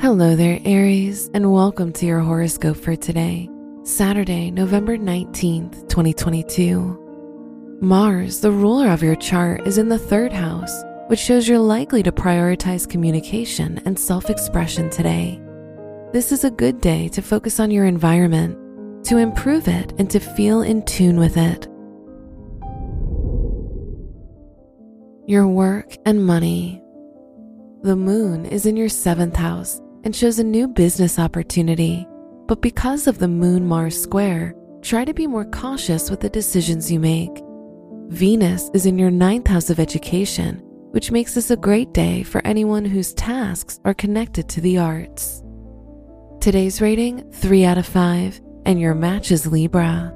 Hello there, Aries, and welcome to your horoscope for today, Saturday, November 19th, 2022. Mars, the ruler of your chart, is in the third house, which shows you're likely to prioritize communication and self expression today. This is a good day to focus on your environment, to improve it, and to feel in tune with it. Your work and money. The moon is in your seventh house and shows a new business opportunity. But because of the Moon Mars square, try to be more cautious with the decisions you make. Venus is in your ninth house of education, which makes this a great day for anyone whose tasks are connected to the arts. Today's rating 3 out of 5, and your match is Libra.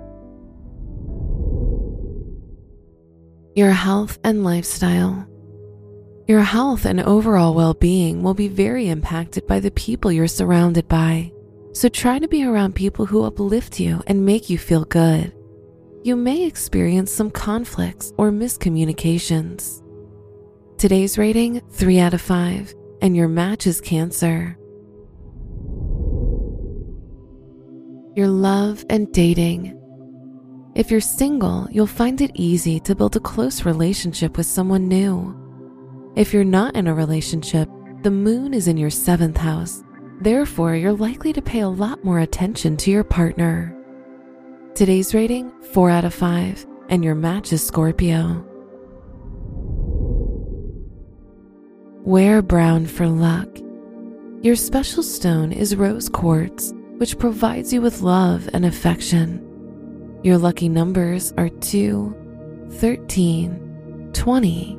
Your health and lifestyle. Your health and overall well being will be very impacted by the people you're surrounded by. So try to be around people who uplift you and make you feel good. You may experience some conflicts or miscommunications. Today's rating 3 out of 5, and your match is Cancer. Your love and dating. If you're single, you'll find it easy to build a close relationship with someone new. If you're not in a relationship, the moon is in your seventh house. Therefore, you're likely to pay a lot more attention to your partner. Today's rating 4 out of 5, and your match is Scorpio. Wear brown for luck. Your special stone is rose quartz, which provides you with love and affection. Your lucky numbers are 2, 13, 20,